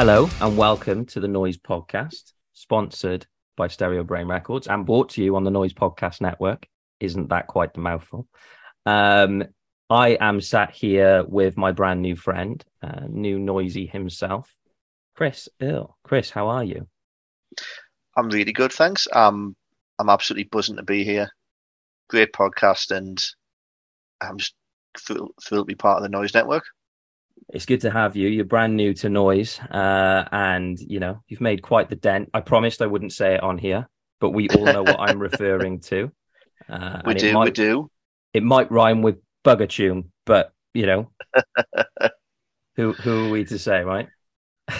Hello and welcome to the Noise Podcast, sponsored by Stereo Brain Records and brought to you on the Noise Podcast Network. Isn't that quite the mouthful? Um, I am sat here with my brand new friend, uh, new noisy himself, Chris Earl. Chris, how are you? I'm really good, thanks. Um, I'm absolutely buzzing to be here. Great podcast, and I'm just thrilled, thrilled to be part of the Noise Network. It's good to have you. You're brand new to noise, uh, and you know you've made quite the dent. I promised I wouldn't say it on here, but we all know what I'm referring to. Uh, we do, might, we do. It might rhyme with bugger tune, but you know, who who are we to say, right?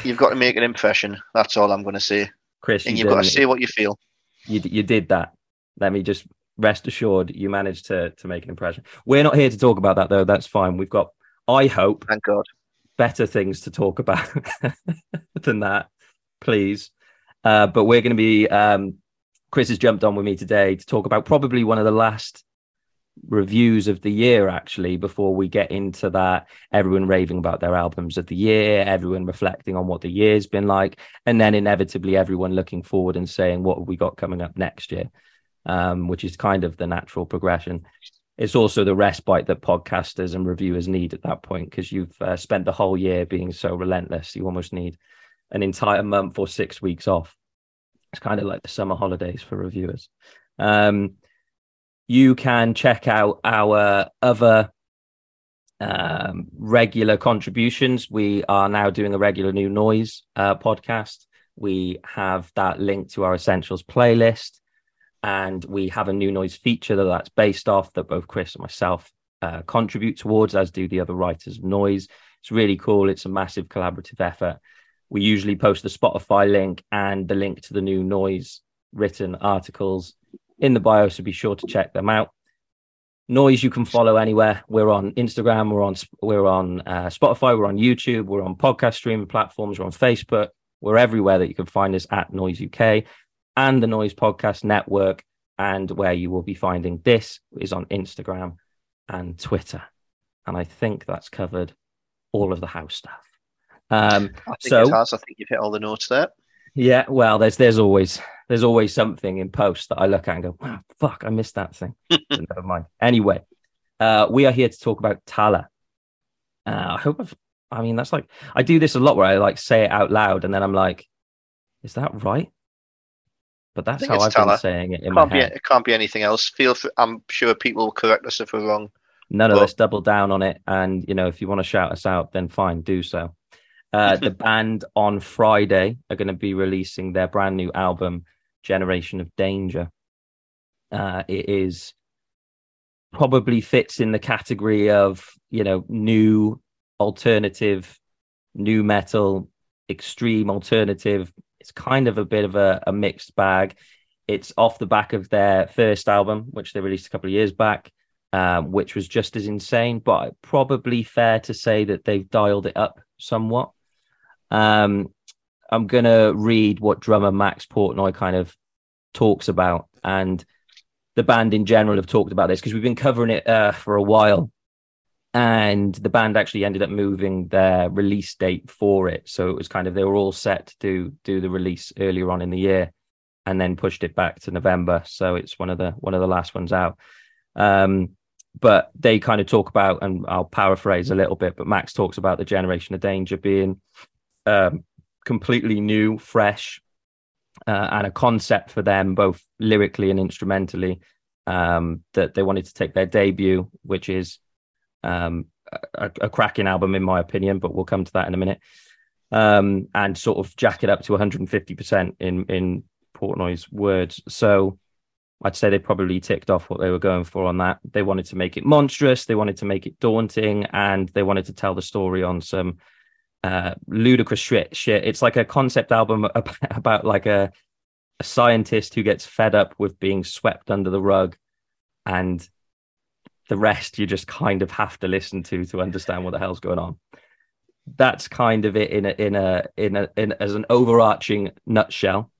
You've got to make an impression. That's all I'm going to say. Chris, and you have got to say what you feel. You you did that. Let me just rest assured you managed to to make an impression. We're not here to talk about that though. That's fine. We've got, I hope, thank God, better things to talk about than that, please. Uh, but we're going to be. Um, Chris has jumped on with me today to talk about probably one of the last reviews of the year actually before we get into that everyone raving about their albums of the year everyone reflecting on what the year's been like and then inevitably everyone looking forward and saying what have we got coming up next year um, which is kind of the natural progression it's also the respite that podcasters and reviewers need at that point because you've uh, spent the whole year being so relentless you almost need an entire month or six weeks off it's kind of like the summer holidays for reviewers um, you can check out our other um, regular contributions. We are now doing a regular new noise uh, podcast. We have that link to our essentials playlist, and we have a new noise feature that that's based off that both Chris and myself uh, contribute towards, as do the other writers of noise. It's really cool. It's a massive collaborative effort. We usually post the Spotify link and the link to the new noise written articles in the bio, so be sure to check them out. Noise you can follow anywhere. We're on Instagram, we're on we're on uh, Spotify, we're on YouTube, we're on podcast streaming platforms, we're on Facebook. We're everywhere that you can find us at Noise UK and the Noise Podcast Network. And where you will be finding this is on Instagram and Twitter. And I think that's covered all of the house stuff. Um, I think so, it has. I think you've hit all the notes there. Yeah, well, there's there's always there's always something in post that I look at and go, wow, fuck, I missed that thing. never mind. Anyway, uh, we are here to talk about Tallah. Uh, I hope I've, I mean, that's like, I do this a lot where I like say it out loud and then I'm like, is that right? But that's how I've Tallah. been saying it in can't my head. Be, it can't be anything else. Feel free, I'm sure people will correct us if we're wrong. None but... of us double down on it. And, you know, if you want to shout us out, then fine, do so. Uh, the band on Friday are going to be releasing their brand new album, Generation of Danger. Uh, it is probably fits in the category of you know new alternative, nu metal, extreme alternative. It's kind of a bit of a, a mixed bag. It's off the back of their first album, which they released a couple of years back, um, which was just as insane. But probably fair to say that they've dialed it up somewhat. Um, I'm gonna read what drummer Max Portnoy kind of talks about, and the band in general have talked about this because we've been covering it uh, for a while, and the band actually ended up moving their release date for it, so it was kind of they were all set to do the release earlier on in the year, and then pushed it back to November, so it's one of the one of the last ones out. Um, but they kind of talk about, and I'll paraphrase a little bit, but Max talks about the generation of danger being um, completely new, fresh, uh, and a concept for them, both lyrically and instrumentally, um, that they wanted to take their debut, which is um, a, a, cracking album, in my opinion, but we'll come to that in a minute, um, and sort of jack it up to 150% in, in Portnoy's words. So I'd say they probably ticked off what they were going for on that. They wanted to make it monstrous, they wanted to make it daunting, and they wanted to tell the story on some uh, ludicrous shit. Shit. It's like a concept album about, about like a a scientist who gets fed up with being swept under the rug, and the rest you just kind of have to listen to to understand what the hell's going on. That's kind of it in a in a in a in as an overarching nutshell.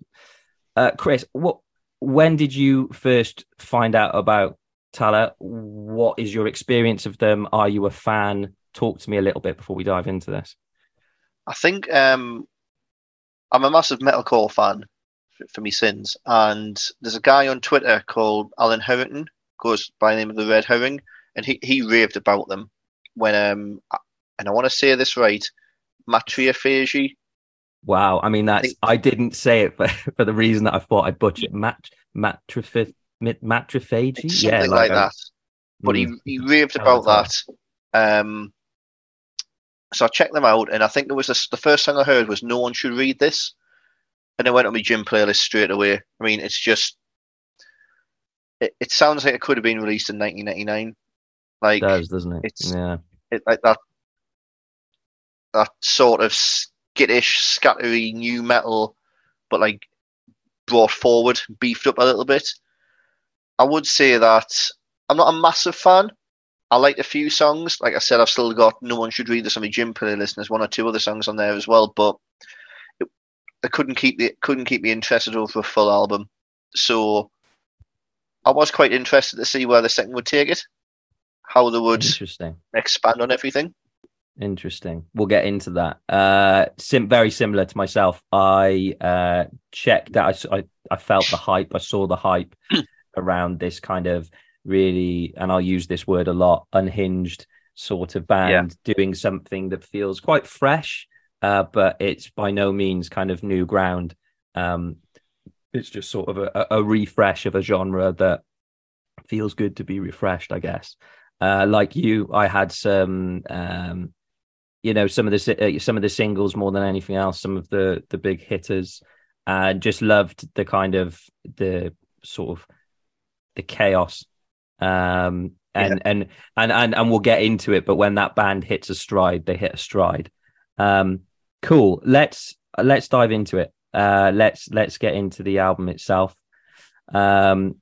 Uh, Chris, what when did you first find out about Tallah? What is your experience of them? Are you a fan? Talk to me a little bit before we dive into this. I think um, I'm a massive metalcore fan for, for me sins, and there's a guy on Twitter called Alan Harrington, goes by the name of the Red Herring, and he, he raved about them when um and I want to say this right, matriophagy. Wow, I mean that's I, think, I didn't say it for, for the reason that I thought I'd butcher it. Mat matrophy matrophagy, something yeah, like, like that. But mm, he, he raved about that. Um, so I checked them out, and I think it was the first thing I heard was "No one should read this," and I went on my gym playlist straight away. I mean, it's just it, it sounds like it could have been released in 1999. Like it does, doesn't it? It's yeah, it, like that that sort of skittish, scattery nu metal, but like brought forward, beefed up a little bit. I would say that I'm not a massive fan. I like a few songs. Like I said, I've still got No One Should Read This on my gym playlist, and there's one or two other songs on there as well. But it, I couldn't keep the couldn't keep me interested over a full album. So I was quite interested to see where the second would take it, how they would Interesting. expand on everything. Interesting. We'll get into that. Uh, sim- very similar to myself. I uh, checked that. I, I, I felt the hype. I saw the hype around this kind of really, and I'll use this word a lot, unhinged sort of band yeah. doing something that feels quite fresh, uh, but it's by no means kind of new ground. Um, it's just sort of a, a refresh of a genre that feels good to be refreshed, I guess. Uh, like you, I had some, um, you know, some of the uh, some of the singles more than anything else, some of the the big hitters, and uh, just loved the kind of the sort of the chaos um, and, yeah. and and and and we'll get into it. But when that band hits a stride, they hit a stride. Um, cool. Let's let's dive into it. Uh, let's let's get into the album itself. Um,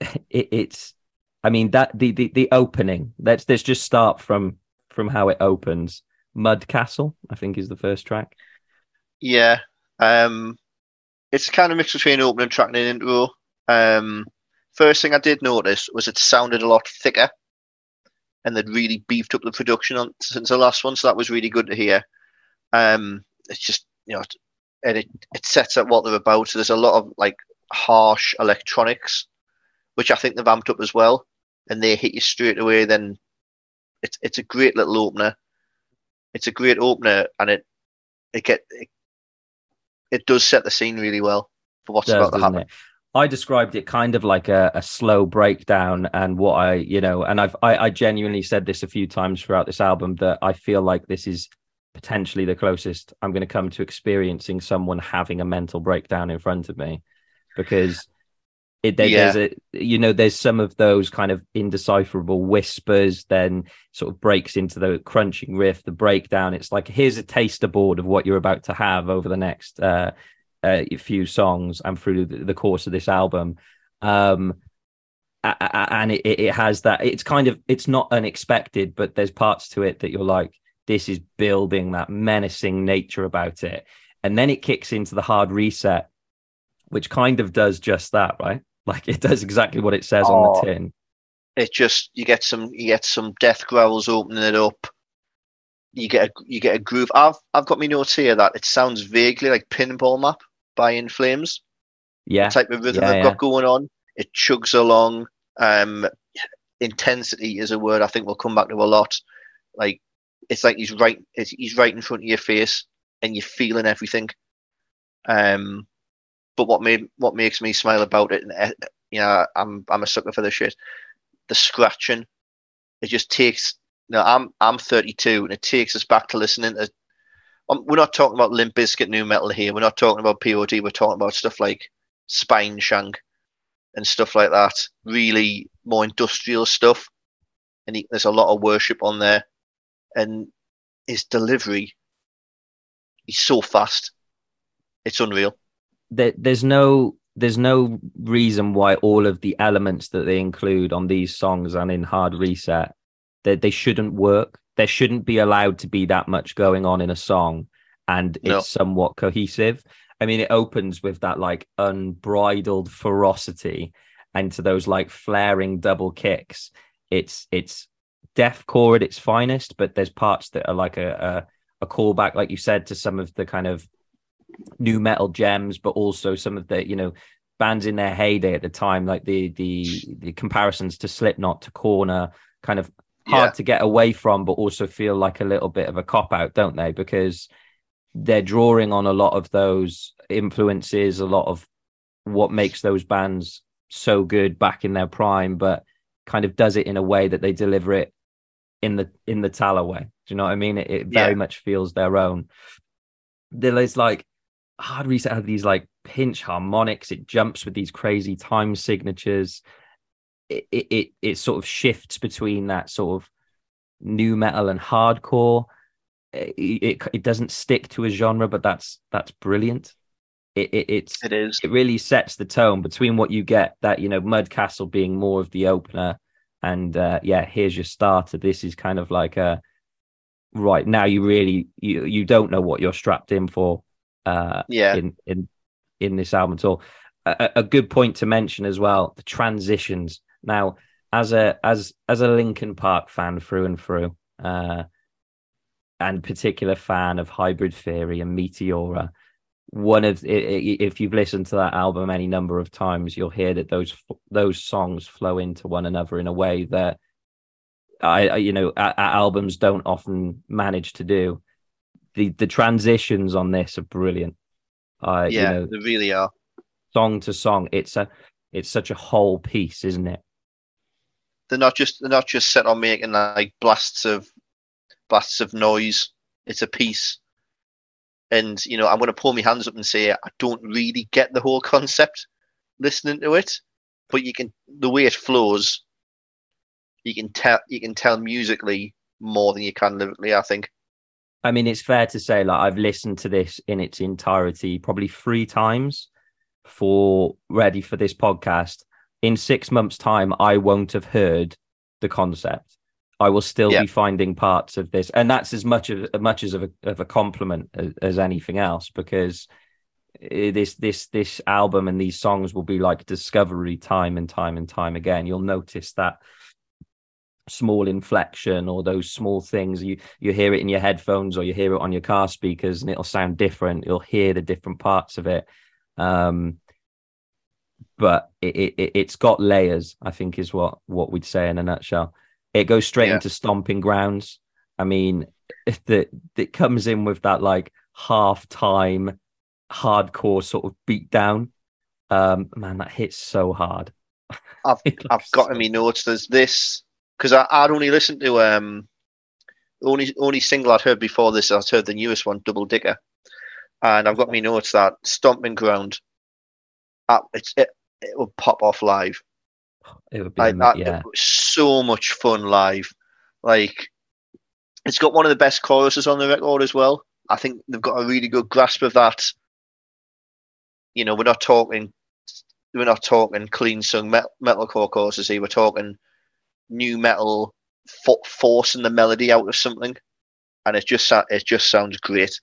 it, it's, I mean that the, the the opening. Let's let's just start from from how it opens. Mud Castle, I think, is the first track. Yeah, um, it's kind of mix between opening track and intro. Um, First thing I did notice was it sounded a lot thicker, and they'd really beefed up the production on since the last one, so that was really good to hear. Um, it's just you know, and it it sets up what they're about. So there's a lot of like harsh electronics, which I think they've amped up as well, and they hit you straight away. Then it's it's a great little opener. It's a great opener, and it it get it, it does set the scene really well for what's does, about to happen. It? I described it kind of like a, a, slow breakdown, and what I, you know, and I've I, I, genuinely said this a few times throughout this album that I feel like this is potentially the closest I'm going to come to experiencing someone having a mental breakdown in front of me, because it there, yeah. there's a you know there's some of those kind of indecipherable whispers, then sort of breaks into the crunching riff, the breakdown. It's like here's a taster board of what you're about to have over the next uh, a few songs and through the, course of this album. Um, and it, it has that it's kind of it's not unexpected but there's parts to it that you're like this is building that menacing nature about it and then it kicks into the hard reset which kind of does just that right like it does exactly what it says oh, on the oh. tin it just you get some you get some death growls opening it up you get a you get a groove i've i've got my notes here that it sounds vaguely like pinball map by In Flames. Yeah. The type of rhythm yeah, they've yeah. got going on. It chugs along. Um, intensity is a word I think we'll come back to a lot. Like it's like he's right he's right in front of your face and you're feeling everything. Um, but what made what makes me smile about it, and uh, you know, I'm I'm a sucker for this shit. The scratching, it just takes. You know, I'm I'm 32, and it takes us back to listening to um, we're not talking about Limp Bizkit nu metal here. We're not talking about POD. We're talking about stuff like Spineshank and stuff like that. Really more industrial stuff. And he, there's a lot of worship on there. And his delivery, he's so fast. It's unreal. There, there's no there's no reason why all of the elements that they include on these songs and in Hard Reset that they, they shouldn't work there shouldn't be allowed to be that much going on in a song and it's no. somewhat cohesive. I mean, it opens with that like unbridled ferocity and to those like flaring double kicks. It's it's deathcore at its finest, but there's parts that are like a, a callback, like you said, to some of the kind of nu metal gems, but also some of the you know bands in their heyday at the time, like the the the comparisons to Slipknot, to Corner, kind of hard yeah. to get away from, but also feel like a little bit of a cop out, don't they? Because they're drawing on a lot of those influences, a lot of what makes those bands so good back in their prime, but kind of does it in a way that they deliver it in the in the Tallah way. Do you know what I mean? It, it very yeah. much feels their own. There's like hard reset had these like pinch harmonics. It jumps with these crazy time signatures. It, it it it sort of shifts between that sort of nu metal and hardcore. It, it, it doesn't stick to a genre, but that's that's brilliant. It, it it's it is it really sets the tone between what you get that you know Mudcastle being more of the opener, and uh, yeah, here's your starter. This is kind of like a right now you really you you don't know what you're strapped in for uh, yeah. in in in this album at all. A, a, good point to mention as well: the transitions. Now, as a as as a Linkin Park fan through and through, uh, and particular fan of Hybrid Theory and Meteora, one of if you've listened to that album any number of times, you'll hear that those those songs flow into one another in a way that I, you know, albums don't often manage to do the the transitions on this are brilliant. Uh, yeah, you know, they really are. Song to song, it's a it's such a whole piece, isn't it? They're not just they're not just set on making like blasts of blasts of noise. It's a piece. And you know, I'm going to pull my hands up and say I don't really get the whole concept listening to it, but you can the way it flows. You can tell you can tell musically more than you can lyrically. I think. I mean, it's fair to say, like, I've listened to this in its entirety probably three times for ready for this podcast. In six months' time, I won't have heard the concept. I will still yeah. be finding parts of this, and that's as much of as much as of a, of a compliment as, as anything else, because this this this album and these songs will be like discovery time and time and time again. You'll notice that small inflection or those small things. You you hear it in your headphones or you hear it on your car speakers and it'll sound different. You'll hear the different parts of it. Um but it, it it's got layers i think is what what we'd say in a nutshell it goes straight yeah. into stomping grounds i mean that it comes in with that like half time hardcore sort of beat down um man that hits so hard i've i've got so... in my notes there's this because I'd only listened to um only only single I'd heard before this. I'd heard the newest one, Double Digger, and I've got me notes that Stomping Ground. Uh, it's it, it will pop off live. It would be that, yeah. so much fun live. Like it's got one of the best choruses on the record as well. I think they've got a really good grasp of that. You know, we're not talking we're not talking clean sung metal, metalcore choruses here. We're talking nu metal forcing the melody out of something, and it just it just sounds great.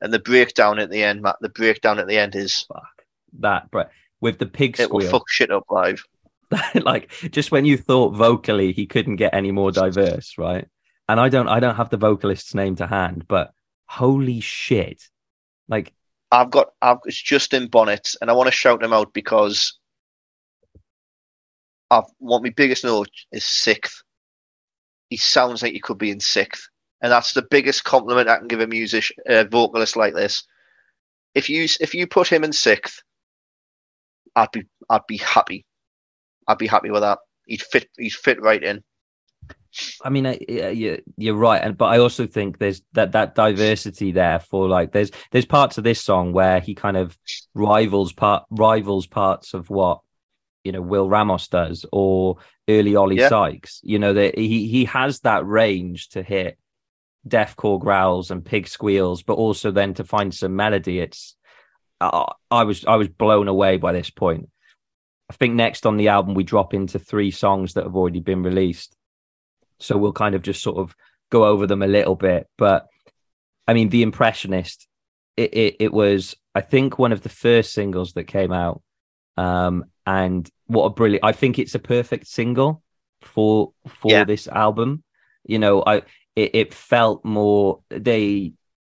And the breakdown at the end, Matt, the breakdown at the end is Fuck. that, but with the pig squeal, it will fuck shit up live. like just when you thought vocally he couldn't get any more diverse, right? And I don't, I don't have the vocalist's name to hand, but holy shit, like I've got, I've it's Justin Bonitz, and I want to shout him out because I've what my biggest note is SikTh. He sounds like he could be in SikTh, and that's the biggest compliment I can give a musician, a vocalist like this. If you if you put him in SikTh, I'd be I'd be happy. I'd be happy with that. He'd fit he'd fit right in. I mean, you're, you're right, and but I also think there's that that diversity there for like there's there's parts of this song where he kind of rivals part rivals parts of what you know Will Ramos does or early Ollie yeah. Sykes. You know that he he has that range to hit deathcore growls and pig squeals, but also then to find some melody. It's uh, I was I was blown away by this point. I think next on the album we drop into three songs that have already been released, so we'll kind of just sort of go over them a little bit. But I mean, the Impressionist, it it, it was I think one of the first singles that came out. Um, and what a brilliant i think it's a perfect single for for yeah. this album you know i it, it, felt more they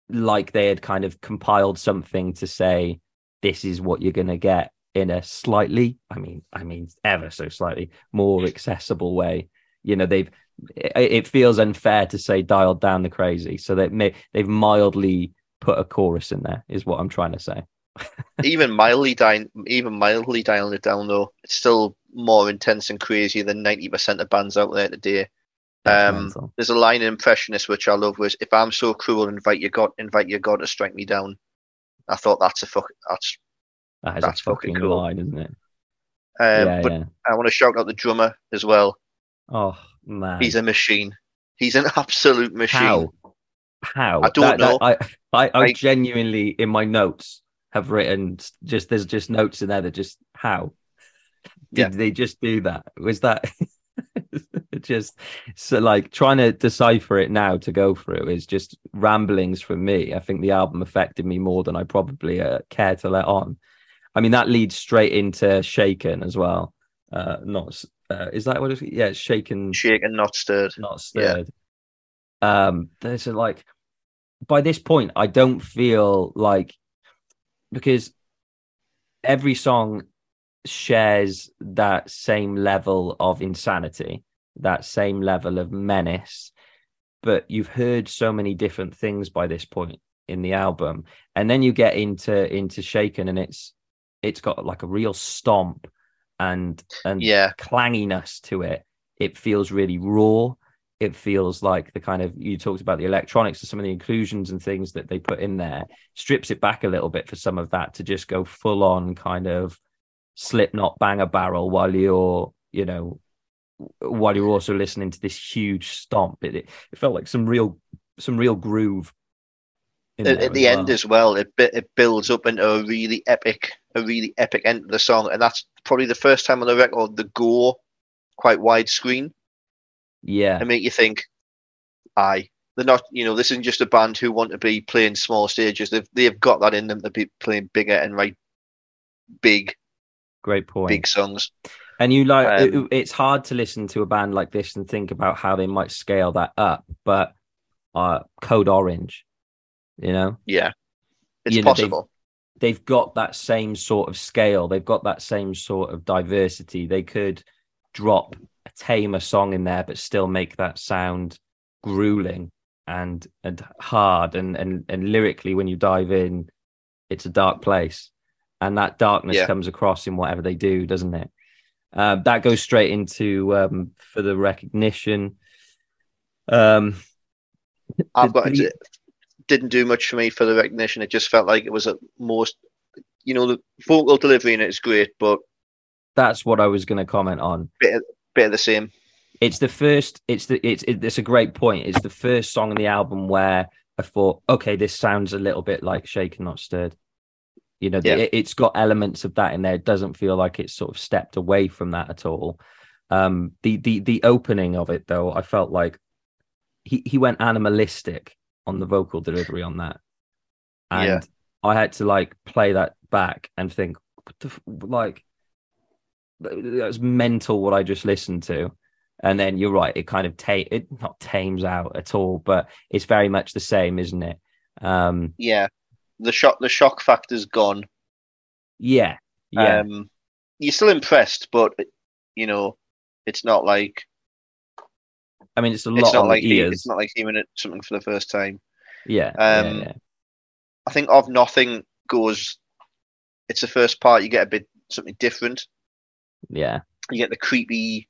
like they had kind of compiled something to say this is what you're going to get in a slightly i mean i mean ever so slightly more accessible way. You know they've it feels unfair to say dialed down the crazy. So they may they've mildly put a chorus in there is what i'm trying to say. Even mildly dying even mildly dialing it down though it's still more intense and crazy than 90% of bands out there today. Um, there's a line in impressionist which i love was if i'm so cruel invite your god invite your god to strike me down. I thought that's a fuck that's that is that's a fucking, cool. line isn't it? Um, yeah, but yeah. i want to shout out the drummer as well. Oh man. He's a machine. He's an absolute machine. How? How? I don't that, know. That, I, I, I genuinely in my notes have written just there's just notes in there that just how? Did yeah. they just do that? Was that just so like trying to decipher it now to go through is just ramblings from me. I think the album affected me more than i probably uh, care to let on i mean that leads straight into shaken as well uh not uh, is that what it's yeah it's shaken shaken not stirred not stirred yeah. um there's a like by this point i don't feel like because every song shares that same level of insanity, that same level of menace. But you've heard so many different things by this point in the album, and then you get into into Shaken, and it's it's got like a real stomp and and yeah clanginess to it. It feels really raw it feels like the kind of you talked about the electronics and some of the inclusions and things that they put in there strips it back a little bit for some of that to just go full on kind of slipknot bang a barrel while you're you know while you're also listening to this huge stomp it, it, it felt like some real some real groove at, at the well. end as well it it builds up into a really epic a really epic end to the song and that's probably the first time on the record the gore quite widescreen yeah. And make you think, aye, they're not, you know, this isn't just a band who want to be playing small stages. They've, they've got that in them to be playing bigger and write big, great point, big songs. And you like, um, it, it's hard to listen to a band like this and think about how they might scale that up. But uh, Code Orange, you know? Yeah. It's you know, possible. They've, got that same sort of scale. They've got that same sort of diversity. They could drop a tamer song in there, but still make that sound grueling and and hard and and and lyrically when you dive in, it's a dark place, and that darkness yeah. comes across in whatever they do, doesn't it? Uh, that goes straight into um, for the recognition. Um, I've got the, didn't do much for me for the recognition. It just felt like it was a most, you know, the vocal delivery in it is great, but that's what I was going to comment on. Bit, bit of the same. It's the first. It's the. It's. It's a great point. It's the first song on the album where I thought, okay, this sounds a little bit like Shaken Not Stirred. You know, yeah. it, has got elements of that in there. It doesn't feel like it's sort of stepped away from that at all. Um, the the the opening of it though, I felt like he he went animalistic on the vocal delivery on that, and yeah. I had to like play that back and think, what the like that was mental what I just listened to. And then you're right, it kind of ta- it not tames out at all, but it's very much the same, isn't it? Um, yeah, the shock the shock factor's gone. Yeah, yeah. Um, you're still impressed, but you know, it's not like. I mean, it's a lot. It's not like ears. it's not like hearing it something for the first time. Yeah, um, yeah, yeah. I think of nothing goes. It's the first part. You get a bit something different. Yeah. You get the creepy,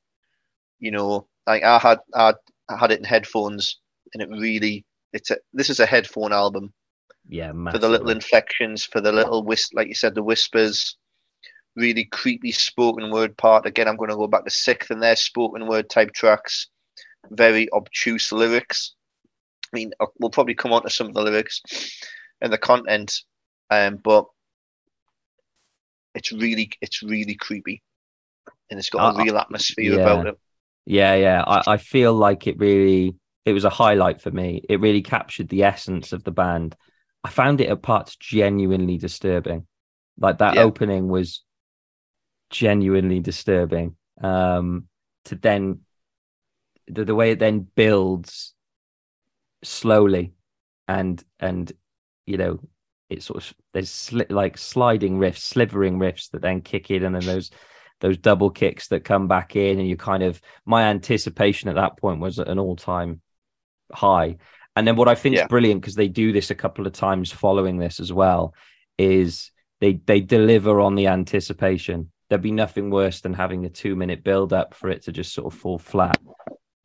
you know, like I had I had it in headphones and it really it's a this is a headphone album. Yeah, massively. for the little inflections, for the little whis like you said, the whispers, really creepy spoken word part. Again, I'm going to go back to SikTh and their spoken word type tracks, very obtuse lyrics. I mean, uh, we'll probably come on to some of the lyrics and the content, um, but it's really it's really creepy and it's got a real atmosphere yeah. about it. Yeah, yeah. I, I feel like it really it was a highlight for me. It really captured the essence of the band. I found it at parts genuinely disturbing. Like that yeah. opening was genuinely disturbing. Um to then the, the way it then builds slowly and and you know, it's sort of there's sli- like sliding riffs, slivering riffs that then kick in, and then those those double kicks that come back in, and you kind of my anticipation at that point was at an all time high. And then what I think is Yeah. brilliant because they do this a couple of times following this as well is they they deliver on the anticipation. There'd be nothing worse than having a two minute build up for it to just sort of fall flat.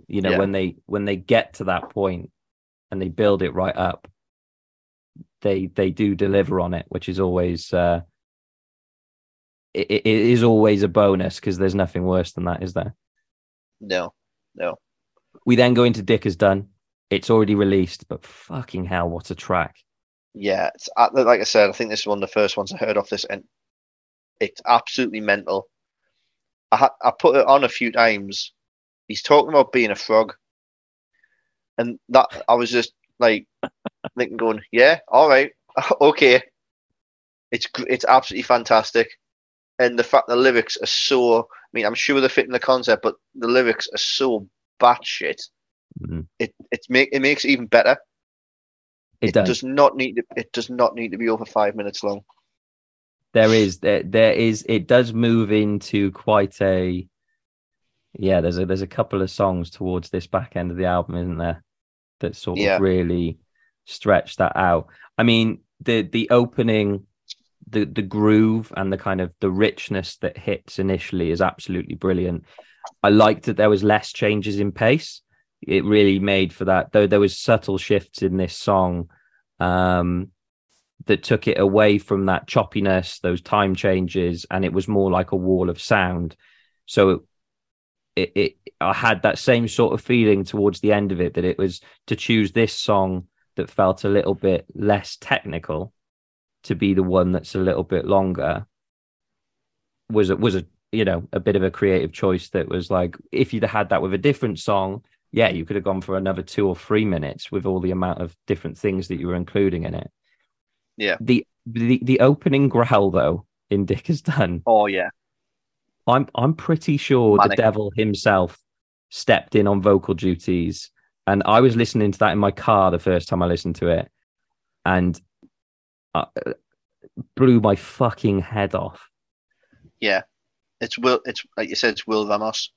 You know, Yeah. when they when they get to that point and they build it right up, they they do deliver on it, which is always uh it, it is always a bonus because there's nothing worse than that, is there? No, no. We then go into Dick is done. It's already released, but fucking hell, what a track! Yeah, it's uh, like I said. I think this is one of the first ones I heard off this, and it's absolutely mental. I ha- I put it on a few times. He's talking about being a frog, and that I was just like thinking, going, "Yeah, all right, okay." It's it's absolutely fantastic, and the fact the lyrics are so. I mean, I'm sure they're fitting the concept, but the lyrics are so batshit. Mhm. It it make it makes it even better. It, It, does. does not need to, it does not need to be over five minutes long. There is there there is it does move into quite a yeah. There's a there's a couple of songs towards this back end of the album, isn't there? That sort Yeah. of really stretch that out. I mean the the opening, the the groove and the kind of the richness that hits initially is absolutely brilliant. I liked that there was less changes in pace. It really made for that, though there was subtle shifts in this song. Um, that took it away from that choppiness, those time changes, and it was more like a wall of sound. So it, it, I had that same sort of feeling towards the end of it that it was to choose this song that felt a little bit less technical to be the one that's a little bit longer was it was a you know a bit of a creative choice that was like if you'd had that with a different song yeah you could have gone for another two or three minutes with all the amount of different things that you were including in it Yeah. the the the opening growl though in Dick is done. Oh yeah, I'm I'm pretty sure the devil himself stepped in on vocal duties, and I was listening to that in my car the first time I listened to it, and uh, blew my fucking head off. yeah. It's Will. It's like you said. It's Will Ramos.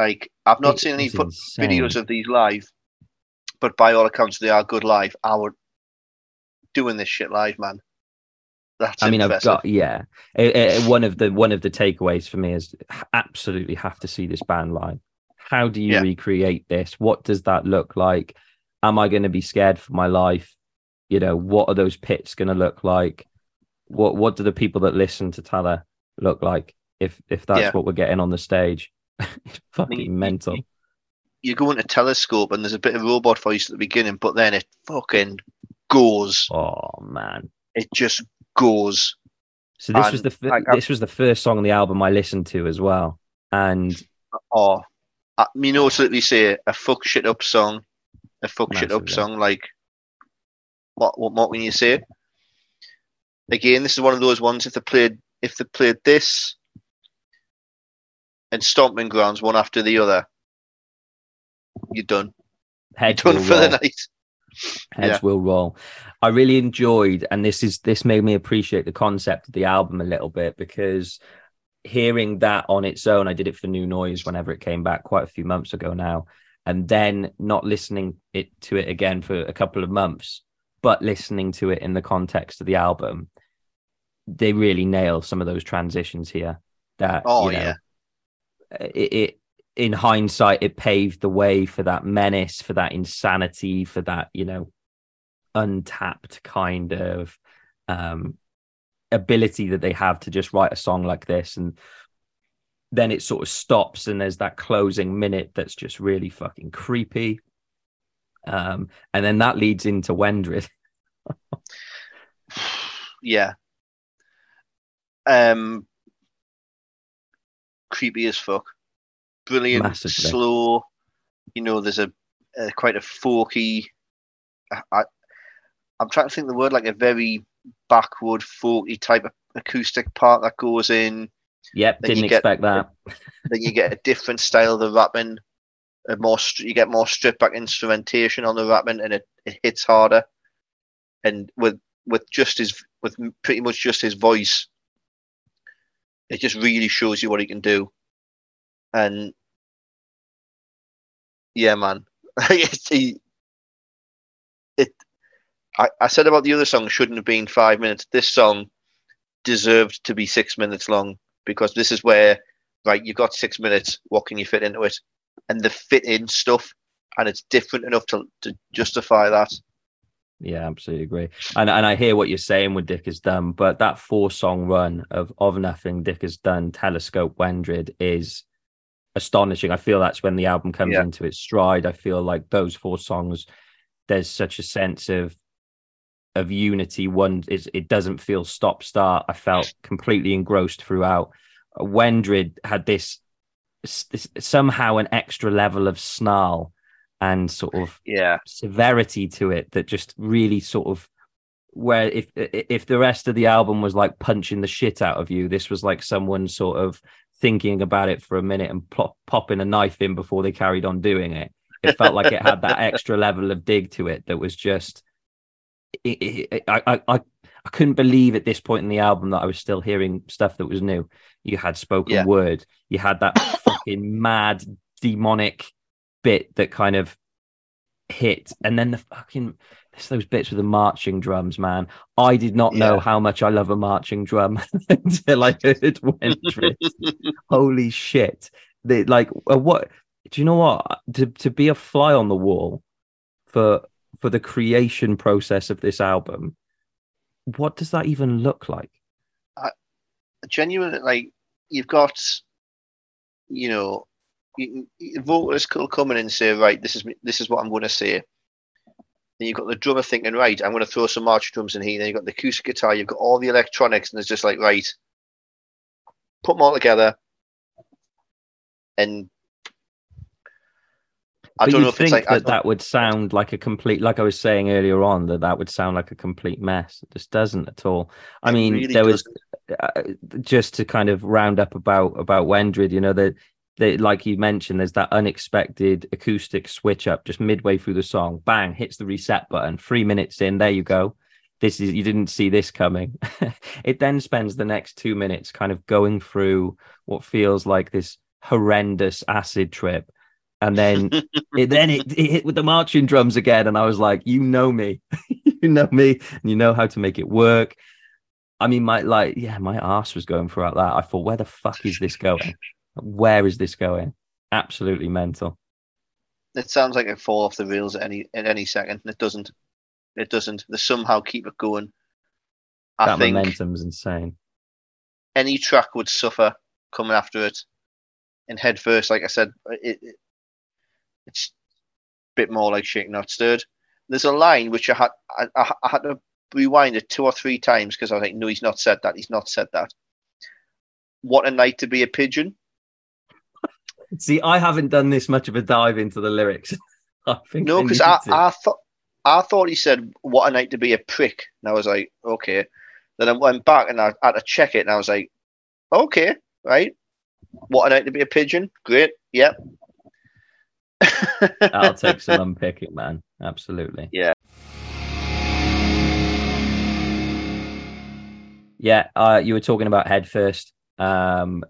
Like I've not It seen any insane. videos of these live, but by all accounts, they are good live. I would doing this shit live, man. That's I mean, impressive. I've got yeah. Eh, eh, one of the one of the takeaways for me is absolutely have to see this band live. How do you Yeah. recreate this? What does that look like? Am I going to be scared for my life? You know, what are those pits going to look like? What what do the people that listen to Tyler look like? If if that's Yeah. what we're getting on the stage, it's fucking you- mental. you go into telescope and there's a bit of robot voice at the beginning, but then it fucking goes. Oh man. It just goes. So this was the I- this was the first song on the album I listened to as well, and Oh, I mean, literally say a fuck shit up song, a fuck shit up song. Like, what what what can you say? Again, this is one of those ones. If they played, if they played this and Stomping Grounds one after the other, you're done. heads Done will for the night. Heads Yeah. will roll. I really enjoyed, and this is this made me appreciate the concept of the album a little bit because hearing that on its own, I did it for New Noise whenever it came back quite a few months ago now, and then not listening it to it again for a couple of months, but listening to it in the context of the album, they really nail some of those transitions here. That Oh, you know, yeah. it, it in hindsight it paved the way for that menace for that insanity for that you know untapped kind of um ability that they have to just write a song like this and then it sort of stops and there's that closing minute that's just really fucking creepy um and then that leads into Wendred Yeah. Um, creepy as fuck. Brilliant, Massively. slow. You know, there's a, a quite a forky. I, I'm trying to think the word like a very backward folky type of acoustic part that goes in. yep Then didn't get- expect that then you get a different style of the rapping. A more you get more stripped back instrumentation on the rapping, and it, it hits harder. and with with just his with pretty much just his voice, it just really shows you what he can do. And yeah, man, it. I, I said about the other song shouldn't have been five minutes. This song deserved to be six minutes long because this is where, right, you've got six minutes. What can you fit into it? And the fit in stuff, and it's different enough to to justify that. Yeah, absolutely agree. And and I hear what you're saying with Dick is done, but that four song run of of nothing Dick has done, Telescope, Wendrid is astonishing. I feel that's when the album comes yeah. into its stride. I feel like those four songs, there's such a sense of of unity. One is it doesn't feel stop start. I felt completely engrossed throughout. Wendrid had this, this somehow an extra level of snarl and sort of yeah severity to it that just really sort of where if if the rest of the album was like punching the shit out of you this was like someone sort of thinking about it for a minute and plop, popping a knife in before they carried on doing it. It felt like it had that extra level of dig to it that was just it, it, I, I i couldn't believe at this point in the album that i was still hearing stuff that was new. You had spoken yeah. word. You had that fucking mad demonic bit that kind of hit, and then the fucking it's those bits with the marching drums, man. I did not know how much I love a marching drum until I heard Wendrid. Holy shit! They, like, uh, what? Do you know what? To to be a fly on the wall for for the creation process of this album, what does that even look like? I, genuinely, like you've got, you know, you, voters could come in and say, right, this is this is what I'm going to say. Then you've got the drummer thinking, right, I'm going to throw some march drums in here. Then you've got the acoustic guitar, you've got all the electronics, and it's just like, right, put them all together. And I but don't know if think like, that that would sound like a complete, like I was saying earlier on, that that would sound like a complete mess. It just doesn't at all. I mean, really there was uh, just to kind of round up about about Wendrid, you know, that they, like you mentioned, there's that unexpected acoustic switch up just midway through the song. Bang, hits the reset button. Three minutes in, there you go. This is you didn't see this coming. it then spends the next two minutes kind of going through what feels like this horrendous acid trip, and then it then it, it hit with the marching drums again, and I was like, you know me, you know me, and you know how to make it work. I mean, my like, yeah, my ass was going throughout that. I thought, where the fuck is this going? Where is this going? Absolutely mental. It sounds like it fall off the rails at any at any second. It doesn't. It doesn't. They somehow keep it going. I that think momentum's insane. Any track would suffer coming after it. In head first, like I said, it, it it's a bit more like shaking not stirred. There's a line which I had I, I had to rewind it two or three times because I was like, no, he's not said that. He's not said that. What a night to be a pigeon. See, I haven't done this much of a dive into the lyrics. I think no, because I, I, thought I thought he said, "What a night to be a prick," and I was like, "Okay." Then I went back and I had to check it, and I was like, "Okay, right. What a night to be a pigeon. Great. Yep." That'll take some unpicking, man. Absolutely. Yeah. Yeah, uh, you were talking about head first. Um,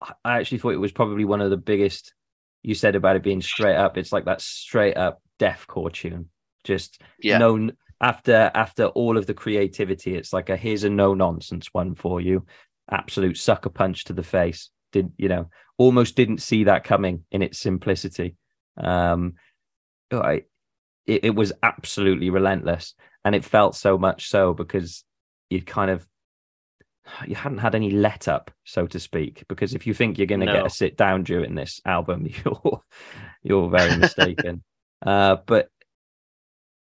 I actually thought it was probably one of the biggest. You said about it being straight up. It's like that straight up deathcore tune. Just yeah. no after after all of the creativity. It's like a here's a no nonsense one for you. Absolute sucker punch to the face. Did you know? Almost didn't see that coming in its simplicity. Um, I, it, it was absolutely relentless, and it felt so much so because you kind of you hadn't had any let up, so to speak. Because if you think you're going to no. get a sit down during this album, you're you're very mistaken. uh, but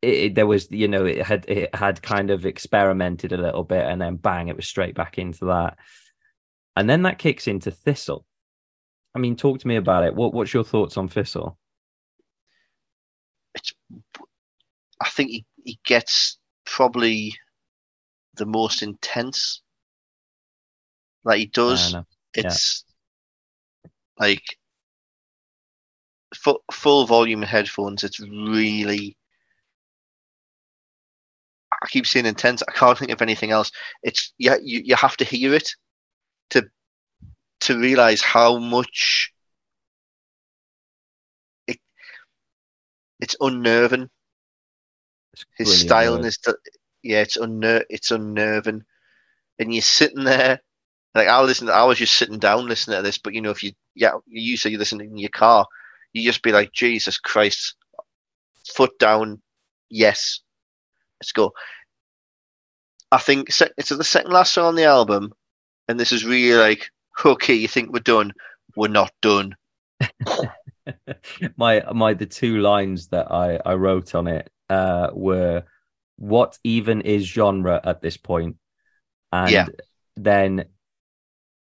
it, it, there was, you know, it had it had kind of experimented a little bit, and then bang, it was straight back into that. And then that kicks into Thistle. I mean, talk to me about it. What what's your thoughts on Thistle? It's, I think he, he gets probably the most intense like he does. It's yeah. like full, full volume headphones. It's really. I keep saying intense. I can't think of anything else. It's yeah, you, you have to hear it to to realize how much it it's unnerving. It's His style and his yeah, it's unner it's unnerving, and you're sitting there. Like I listen, I was just sitting down listening to this, but you know, if you yeah, you say you listen in your car, you just be like, Jesus Christ, foot down, yes, let's go. I think it's the second last song on the album, and this is really like, okay, you think we're done? We're not done. my my the two lines that I I wrote on it uh were what even is genre at this point?" point and Yeah. then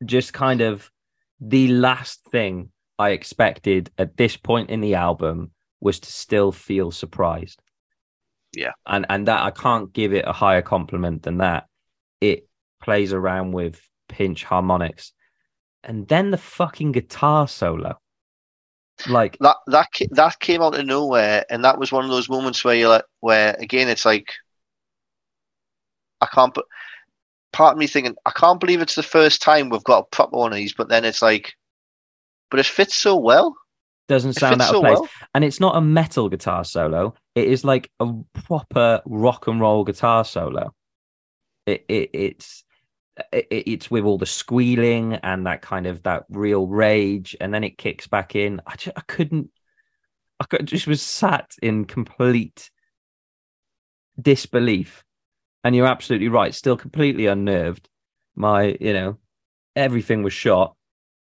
just kind of the last thing I expected at this point in the album was to still feel surprised Yeah. and and that I can't give it a higher compliment than that it plays around with pinch harmonics and then the fucking guitar solo like That that that came out of nowhere, and that was one of those moments where you're like, where again, it's like, I can't. But part of me thinking, I can't believe it's the first time we've got a proper one of these. But then it's like, but it fits so well. doesn't sound out of so place. well. And it's not a metal guitar solo. It is like a proper rock and roll guitar solo. It, it it's it, it's with all the squealing and that kind of that real rage, and then it kicks back in. I just I couldn't. I could, just was sat in complete disbelief, and you're absolutely right. Still completely unnerved. My, you know, everything was shot,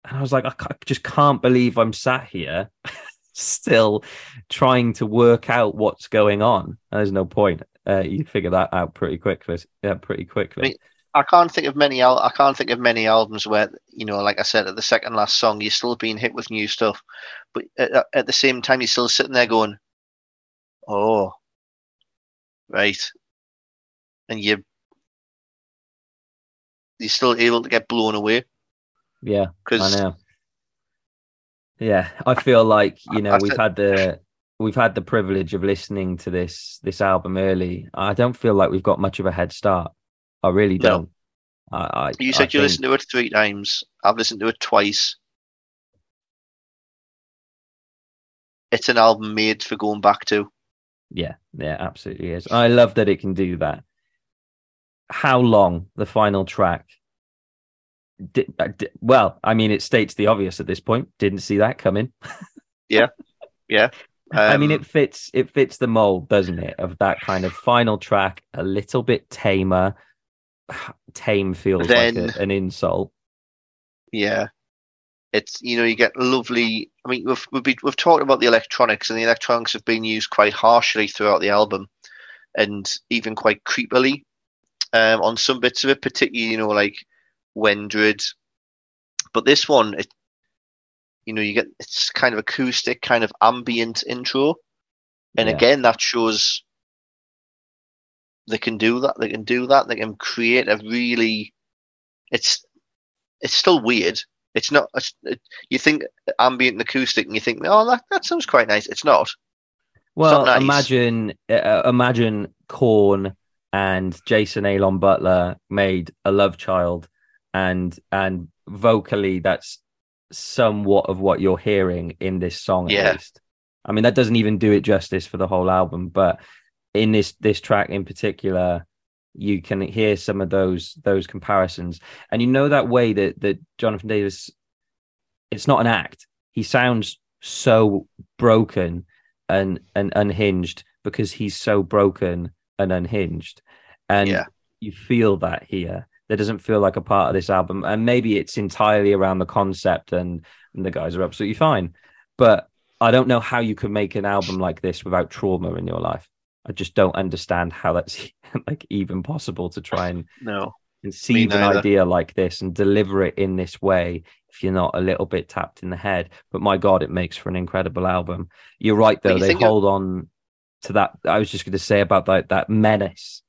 and I was like, I, just can't believe I'm sat here still trying to work out what's going on. And There's no point. Uh, you figure that out pretty quickly. Yeah, pretty quickly. I mean, I can't think of many. Al- I can't think of many albums where you know, like I said, at the second last song, you're still being hit with new stuff, but at, at the same time, you're still sitting there going, "Oh, right," and you you're still able to get blown away yeah, because I know. Yeah, I feel like you know we've had the we've had the privilege of listening to this this album early. I don't feel like we've got much of a head start. I really No. don't. I, I you I said you think- listened to it three times. I've listened to it twice. It's an album made for going back to. Yeah, yeah, absolutely is. I love that it can do that. How long the final track? Di- uh, di- well, I mean, it states the obvious at this point. Didn't see that coming. Yeah, yeah. Um, I mean, Um, it fits. It fits the mold, doesn't it? Of that kind of final track, a little bit tamer. Tame feels like a, an insult. Yeah, it's you know you get lovely. I mean, we've we've, been, we've talked about the electronics, and the electronics have been used quite harshly throughout the album, and even quite creepily um, on some bits of it, particularly you know like Wendred. But this one, it you know you get it's kind of acoustic, kind of ambient intro, and Yeah. again that shows they can do that. They can do that. They can create a really. It's it's still weird. It's not. It's, it, you think ambient and acoustic, and you think, oh, that that sounds quite nice. It's not. Well, nice. imagine uh, imagine Korn and Jason Aalon Butler made a love child, and and vocally that's somewhat of what you're hearing in this song. Yeah. At least, I mean that doesn't even do it justice for the whole album, but in this this track in particular, you can hear some of those those comparisons, and you know that way that that Jonathan Davis, it's not an act. He sounds so broken and and unhinged because he's so broken and unhinged. And Yeah. you feel that here. That doesn't feel like a part of this album. And maybe it's entirely around the concept and, and the guys are absolutely fine. But i don't know how you could make an album like this without trauma in your life. I just don't understand how that's like even possible to try and No. conceive an idea like this and deliver it in this way if you're not a little bit tapped in the head. But my god it makes for an incredible album. You're right though. They think of- hold on to that i was just going to say about that that menace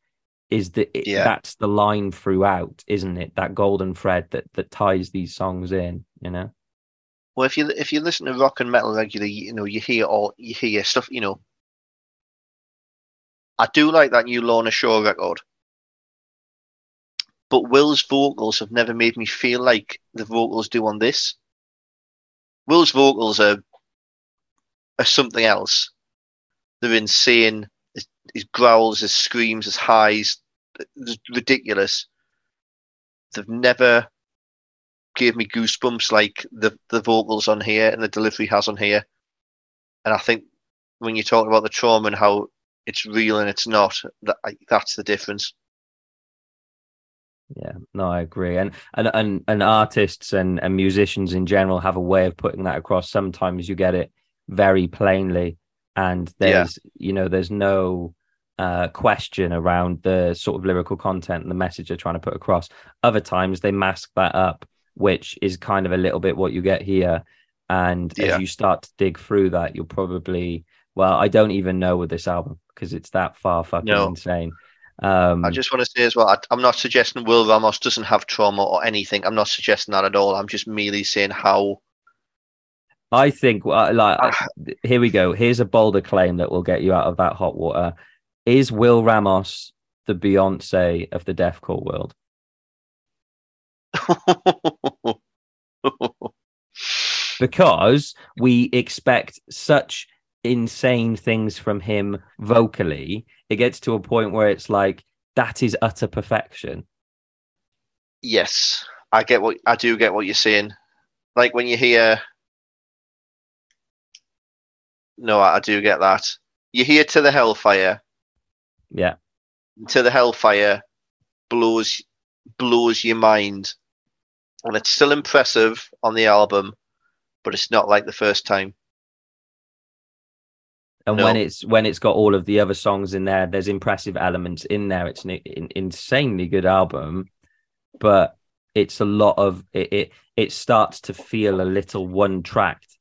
is that it, Yeah. that's the line throughout isn't it that golden thread that that ties these songs in you know Well, if you if you listen to rock and metal regularly, you know you hear all you hear stuff. You know, I do like that new Lorna Shore record, but Will's vocals have never made me feel like the vocals do on this. Will's vocals are are something else. They're insane. His, growls, his screams, his highs, ridiculous. They've never gave me goosebumps like the the vocals on here and the delivery has on here. And I think when you talk about the trauma and how it's real and it's not, that that's the difference. Yeah, no, I agree. And and and, and artists and, and musicians in general have a way of putting that across. Sometimes you get it very plainly, and there's yeah. you know there's no uh, question around the sort of lyrical content and the message they're trying to put across. Other times they mask that up, which is kind of a little bit what you get here. And yeah. as you start to dig through that, you'll probably well, I don't even know with this album because it's that far fucking no. insane. Um, I just want to say as well, I, am not suggesting Will Ramos doesn't have trauma or anything. I'm not suggesting that at all. I'm just merely saying how. I think, like, uh, here we go. Here's a bolder claim that will get you out of that hot water. Is Will Ramos the Beyonce of the deathcore world? because we expect such insane things from him vocally, it gets to a point where it's like that is utter perfection. Yes, I get what I do get what you're saying. Like when you hear No, I do get that. You hear to the hellfire. Yeah. To the hellfire blows blows your mind. And it's still impressive on the album, but it's not like the first time and no. when it's when it's got all of the other songs in there there's impressive elements in there it's an, an insanely good album but it's a lot of it, it it starts to feel a little one tracked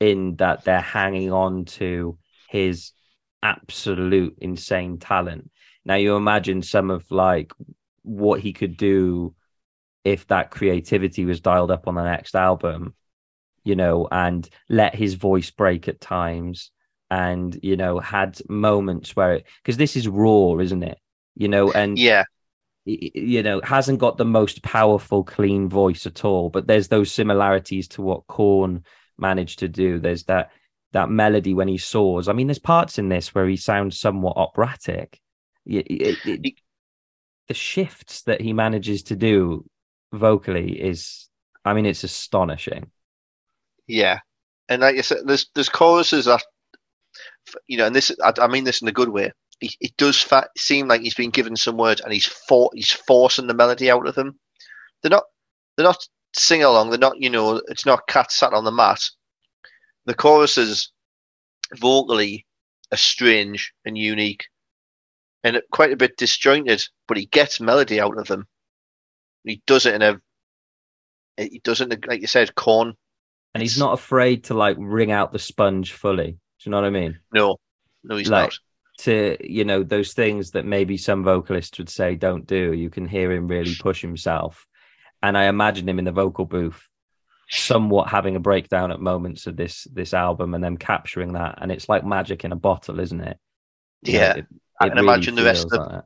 in that they're hanging on to his absolute insane talent. Now you imagine some of like what he could do if that creativity was dialed up on the next album you know and let his voice break at times and you know had moments where it because this is raw isn't it? You know and yeah. you know hasn't got the most powerful clean voice at all but there's those similarities to what Korn managed to do. There's that that melody when he soars. I mean there's parts in this where he sounds somewhat operatic. It, it, it, the shifts that he manages to do vocally is i mean it's astonishing. Yeah. And like you said there's there's choruses that you know, and this I, I mean this in a good way. It does fa- seem like he's been given some words and he's for, he's forcing the melody out of them. They're not they're not sing along. They're not you know it's not cat sat on the mat. The choruses vocally are strange and unique and quite a bit disjointed, but he gets melody out of them. He does it in a he does it like you said, Korn. And he's not afraid to like wring out the sponge fully Do you know what I mean? No, no, he's like, not. To you know those things that maybe some vocalists would say don't do. You can hear him really push himself, and I imagine him in the vocal booth, somewhat having a breakdown at moments of this this album, and then capturing that, and it's like magic in a bottle, isn't it? Yeah, it, it I can really imagine the rest of the. Like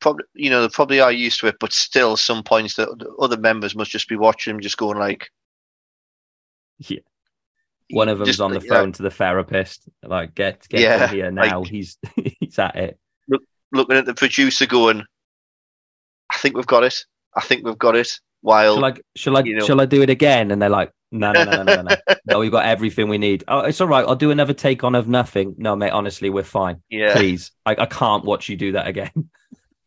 probably you know they probably are used to it, but still, some points that other members must just be watching him, just going like, "Yeah, one of them's just, on the phone yeah. to the therapist, like get get yeah, here now. Like, he's he's at it. Look, looking at the producer, going, "I think we've got it. I think we've got it." While shall I shall I you know, shall I do it again? And they're like, "No, no, no, no, no, no. no, we've got everything we need. Oh, it's all right. I'll do another take on of nothing. No, mate. Honestly, we're fine. Yeah, please. I, I can't watch you do that again."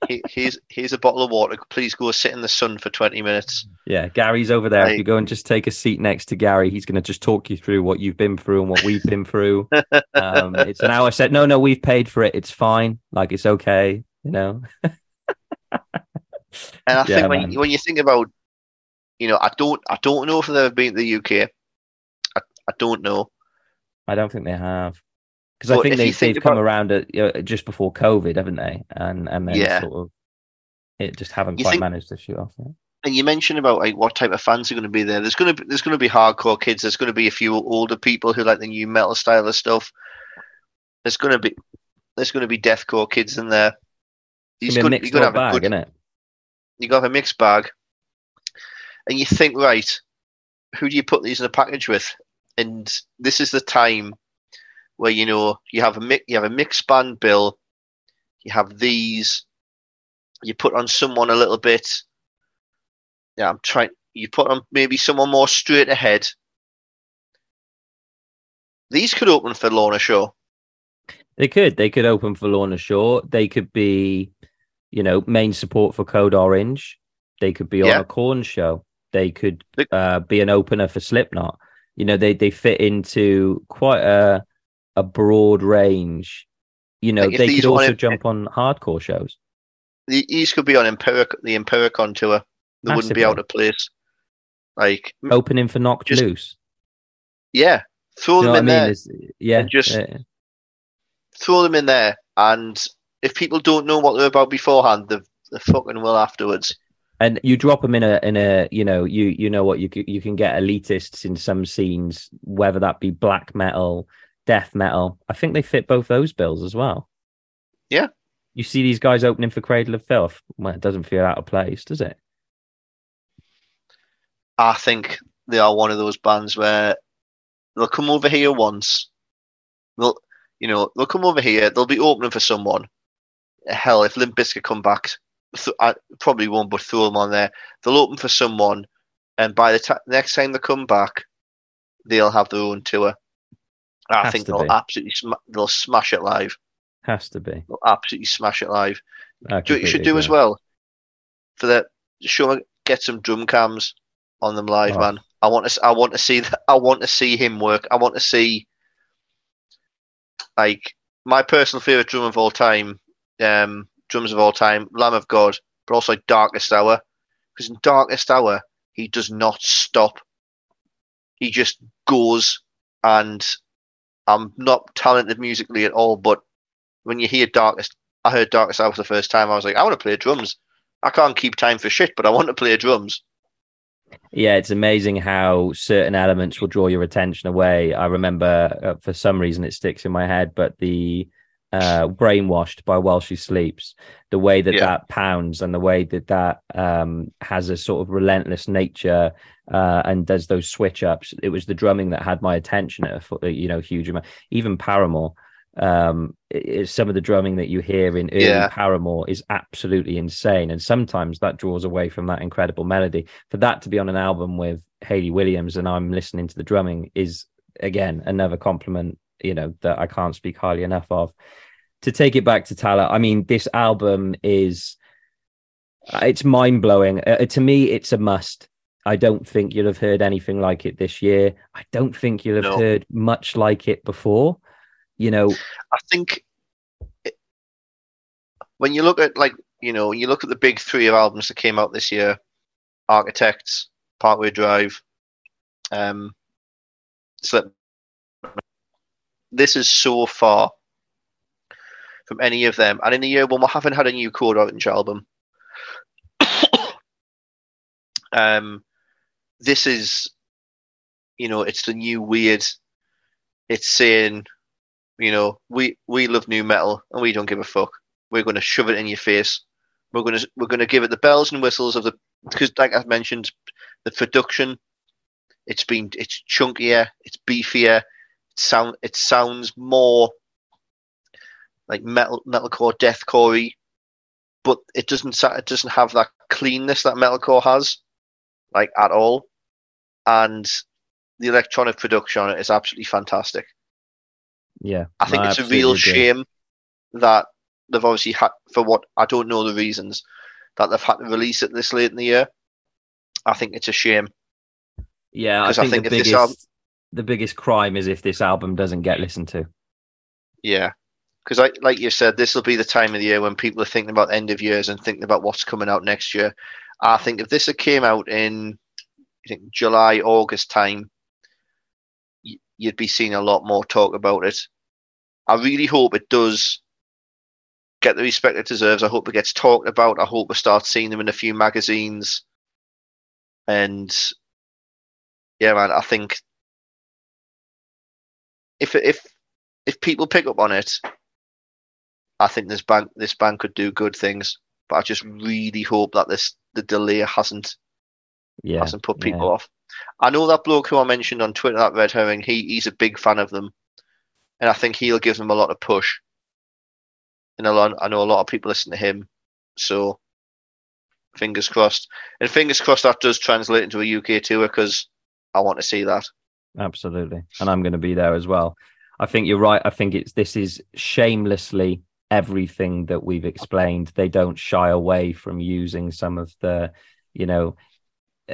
here's here's a bottle of water. Please go sit in the sun for twenty minutes. Yeah, Gary's over there. if you go and just take a seat next to Gary, he's going to just talk you through what you've been through and what we've been through. um, it's an hour set. No, no, we've paid for it. It's fine. Like it's okay. You know. And I yeah, think when when you think about, you know, I don't I don't know if they've ever been to the UK. I, I don't know. I don't think they have because I think they, they've about... come around at, you know, just before COVID, haven't they? And and then yeah. sort of it just haven't you quite think... managed to shoot off. And you mentioned about like what type of fans are going to be there. There's going to be, there's going to be hardcore kids. There's going to be a few older people who like the nu metal style of stuff. There's going to be there's going to be deathcore kids in there. He's going to have bag, a good, isn't it? You got a mixed bag, and you think, right, who do you put these in a package with? And this is the time where you know you have a mix, you have a mixed band bill, you have these, you put on someone a little bit. Yeah, I'm trying. You put on maybe someone more straight ahead. These could open for Lorna Shore. They could. They could open for Lorna Shore. They could be, you know, main support for Code Orange. They could be yeah. on a Korn show. They could uh, be an opener for Slipknot. You know, they they fit into quite a a broad range. You know, like they could also jump on hardcore shows. These could be on Empiric, the Empiricon tour. They Massively. wouldn't be out of place. Like opening for Knocked just, Loose. Yeah, throw you them in I mean? there. yeah, just yeah. throw them in there. And if people don't know what they're about beforehand, they they fucking will afterwards. And you drop them in a in a you know you you know what you you can get elitists in some scenes whether that be black metal death metal. I think they fit both those bills as well. Yeah. You see these guys opening for cradle of filth? Well it doesn't feel out of place does it? I think they are one of those bands where they'll come over here once. They'll you know they'll come over here they'll be opening for someone hell if limp bizkit come back th- I probably won't, but throw them on there. They'll open for someone, and by the t- next time they come back, they'll have their own tour. I think they'll be. absolutely sm- they'll smash it live. Has to be. They'll absolutely smash it live. Do what you should do as well for that. Show get some drum cams on them live, oh. man. I want to. I want to see. I want to see him work. I want to see. Like my personal favorite drum of all time, um, drums of all time, Lamb of God, but also Darkest Hour. Because in Darkest Hour, he does not stop. He just goes, and I'm not talented musically at all, but when you hear Darkest, I heard Darkest Hour for the first time, I was like, I want to play drums. I can't keep time for shit, but I want to play drums. Yeah, it's amazing how certain elements will draw your attention away. I remember, uh, for some reason, it sticks in my head, but the uh, brainwashed by while she sleeps. The way that yeah. that pounds and the way that that um, has a sort of relentless nature uh, and does those switch ups it was the drumming that had my attention at a you know huge amount. Even paramore um, it, some of the drumming that you hear in early yeah. paramore is absolutely insane. And sometimes that draws away from that incredible melody. For that to be on an album with Hayley williams and i'm listening to the drumming is again another compliment you know that i can't speak highly enough of to take it back to Tallah, I mean, this album is it's mind blowing. Uh, uh, to me, it's a must. I don't think you'll have heard anything like it this year. I don't think you'll have no. heard much like it before. You know, I think it, when you look at like you know, when you look at the big three of albums that came out this year, Architects, Parkway Drive, um, Slip. This is so far from any of them. And in the year when we haven't had a new Code Orange album, um, this is, you know, it's the new weird. It's saying, you know, we we love nu metal and we don't give a fuck. We're going to shove it in your face. We're going to we're going to give it the bells and whistles of the because, like I've mentioned, the production. It's been it's chunkier, it's beefier. It sound it sounds more like metal metalcore deathcore but it doesn't it doesn't have that cleanness that metalcore has like at all. And the electronic production on it is absolutely fantastic. Yeah i think it's a real agree. shame that they've obviously had for what i don't know the reasons that they've had to release it this late in the year. I think it's a shame. Yeah i think, I think the biggest album, the biggest crime is if this album doesn't get listened to yeah because like like you said, this will be the time of the year when people are thinking about end of years and thinking about what's coming out next year. I think if this came out in I think July August time, you'd be seeing a lot more talk about it. I really hope it does get the respect it deserves. I hope it gets talked about. I hope we start seeing them in a few magazines. And yeah, man, I think if if if people pick up on it I think this bank this band could do good things, but I just really hope that this the delay hasn't Yeah, hasn't put people yeah. off. I know that bloke who I mentioned on Twitter, that Red Herring, he, he's a big fan of them. And I think he'll give them a lot of push. And a lot, I know a lot of people listen to him. So fingers crossed. And fingers crossed that does translate into a UK tour because I want to see that. Absolutely. And i'm going to be there as well. I think you're right. I think it's this is shamelessly everything that we've explained. They don't shy away from using some of the you know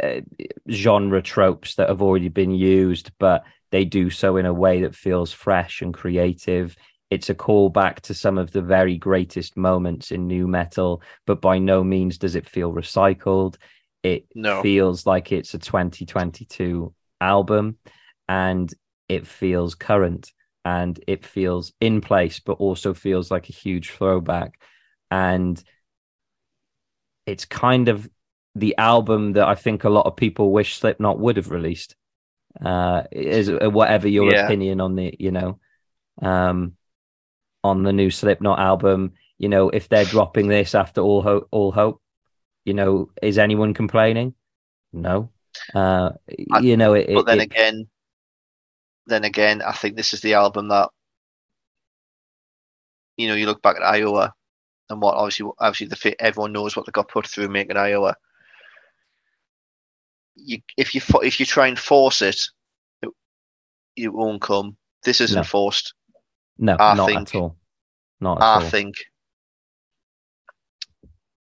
uh, genre tropes that have already been used but they do so in a way that feels fresh and creative. It's a callback to some of the very greatest moments in nu metal but by no means does it feel recycled. It No. feels like it's a 2022 album and it feels current and it feels in place but also feels like a huge throwback. And it's kind of the album that i think a lot of people wish slipknot would have released uh is whatever your Yeah. opinion on the you know um on the new slipknot album. You know if they're dropping this after all hope all hope you know is anyone complaining? No. Uh I- you know it, But it- then it- again, then again, I think this is the album that, you know, you look back at Iowa and what obviously, obviously the fit, everyone knows what they got put through making Iowa. You, if you if you try and force it, it, it won't come. This isn't No. forced. no I not think- at all not at I all think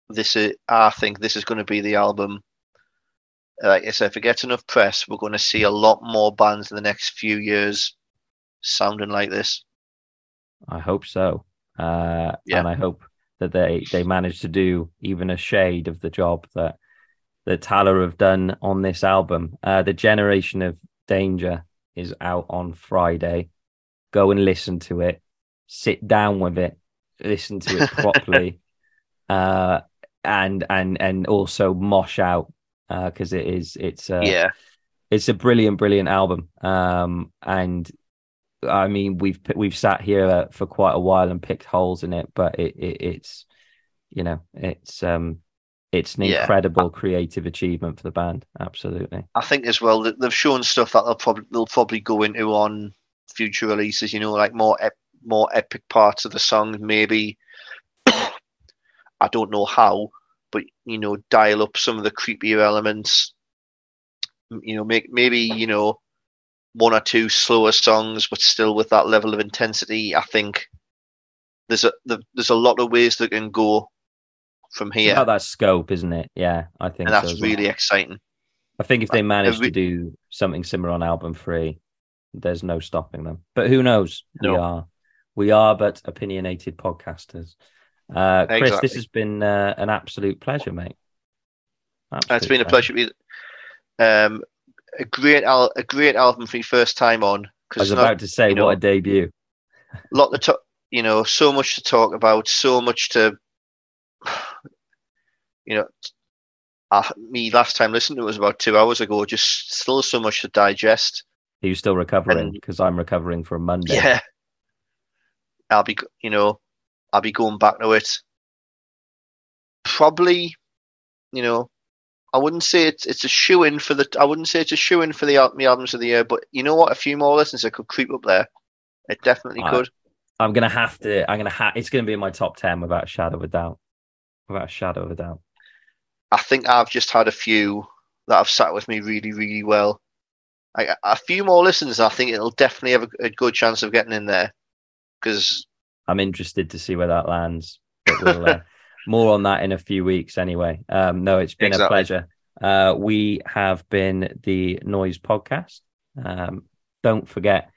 this is. I think this is going to be the album. Like I said, if it gets enough press, we're going to see a lot more bands in the next few years sounding like this. I hope so. Uh, Yeah. And I hope that they they manage to do even a shade of the job that that Tallah have done on this album. Uh, the Generation of Danger is out on Friday. Go and listen to it. Sit down with it. Listen to it properly. uh, and and and also mosh out because it is it's uh, yeah, it's a brilliant, brilliant album. Um, and I mean, we've we've sat here uh, for quite a while and picked holes in it, but it, it it's you know it's um it's an Yeah. incredible creative achievement for the band. Absolutely. I think as well that they've shown stuff that they'll probably they'll probably go into on future releases. You know, like more ep- more epic parts of the song. Maybe I don't know how, but you know, dial up some of the creepier elements. You know, make maybe you know one or two slower songs, but still with that level of intensity. I think there's a the, there's a lot of ways that can go from It's here, about that scope, isn't it? Yeah, I think and so that's well. really exciting. I think if they uh, manage every- to do something similar on album three, there's no stopping them. But who knows? We are we are but opinionated podcasters. Uh, Chris, this has been uh, an absolute pleasure, mate. It's been a pleasure. Um, a great al- a great album for your first time on I was about to say, you know- what a debut. lot to talk. You know, so much to talk about, so much to. You know, uh, me last time listening to it was about two hours ago. Just still so much to digest. Are you still recovering? Because I'm recovering from Monday. Yeah, I'll be. You know, I'll be going back to it. Probably, you know, I wouldn't say it's it's a shoe in for the. I wouldn't say it's a shoe in for the me albums of the year, but you know what? A few more listens it could creep up there. It definitely I- could. I'm gonna have to. I'm gonna have. It's gonna be in my top ten without a shadow of a doubt. Without a shadow of a doubt. I think I've just had a few that have sat with me really, really well. I, a few more listens, I think it'll definitely have a, a good chance of getting in there. Because I'm interested to see where that lands. But we'll uh, more on that in a few weeks anyway. Um, no, it's been a pleasure. Uh, we have been the Noise Podcast. Um, don't forget,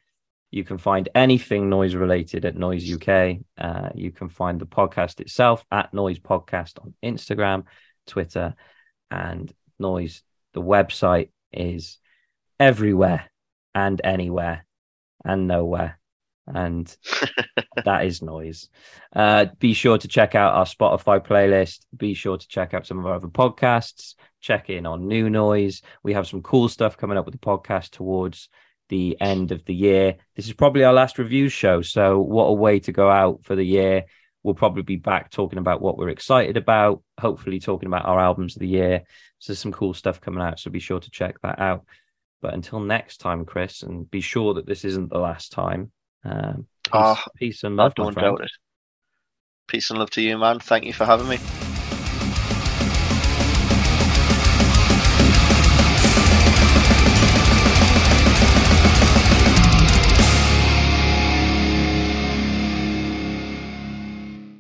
you can find anything noise related at Noise UK. Uh, you can find the podcast itself at Noise Podcast on Instagram, Twitter, and Noise. The website is everywhere and anywhere and nowhere and that is noise. Uh, be sure to check out our Spotify playlist. Be sure to check out some of our other podcasts. Check in on new noise. We have some cool stuff coming up with the podcast towards the end of the year. This is probably our last review show, so what a way to go out for the year. We'll probably be back talking about what we're excited about, hopefully talking about our albums of the year. So there's some cool stuff coming out, so be sure to check that out. But until next time, Chris, and be sure that this isn't the last time um, peace, ah, peace and love. I don't doubt it. Peace and love to you, man. Thank you for having me.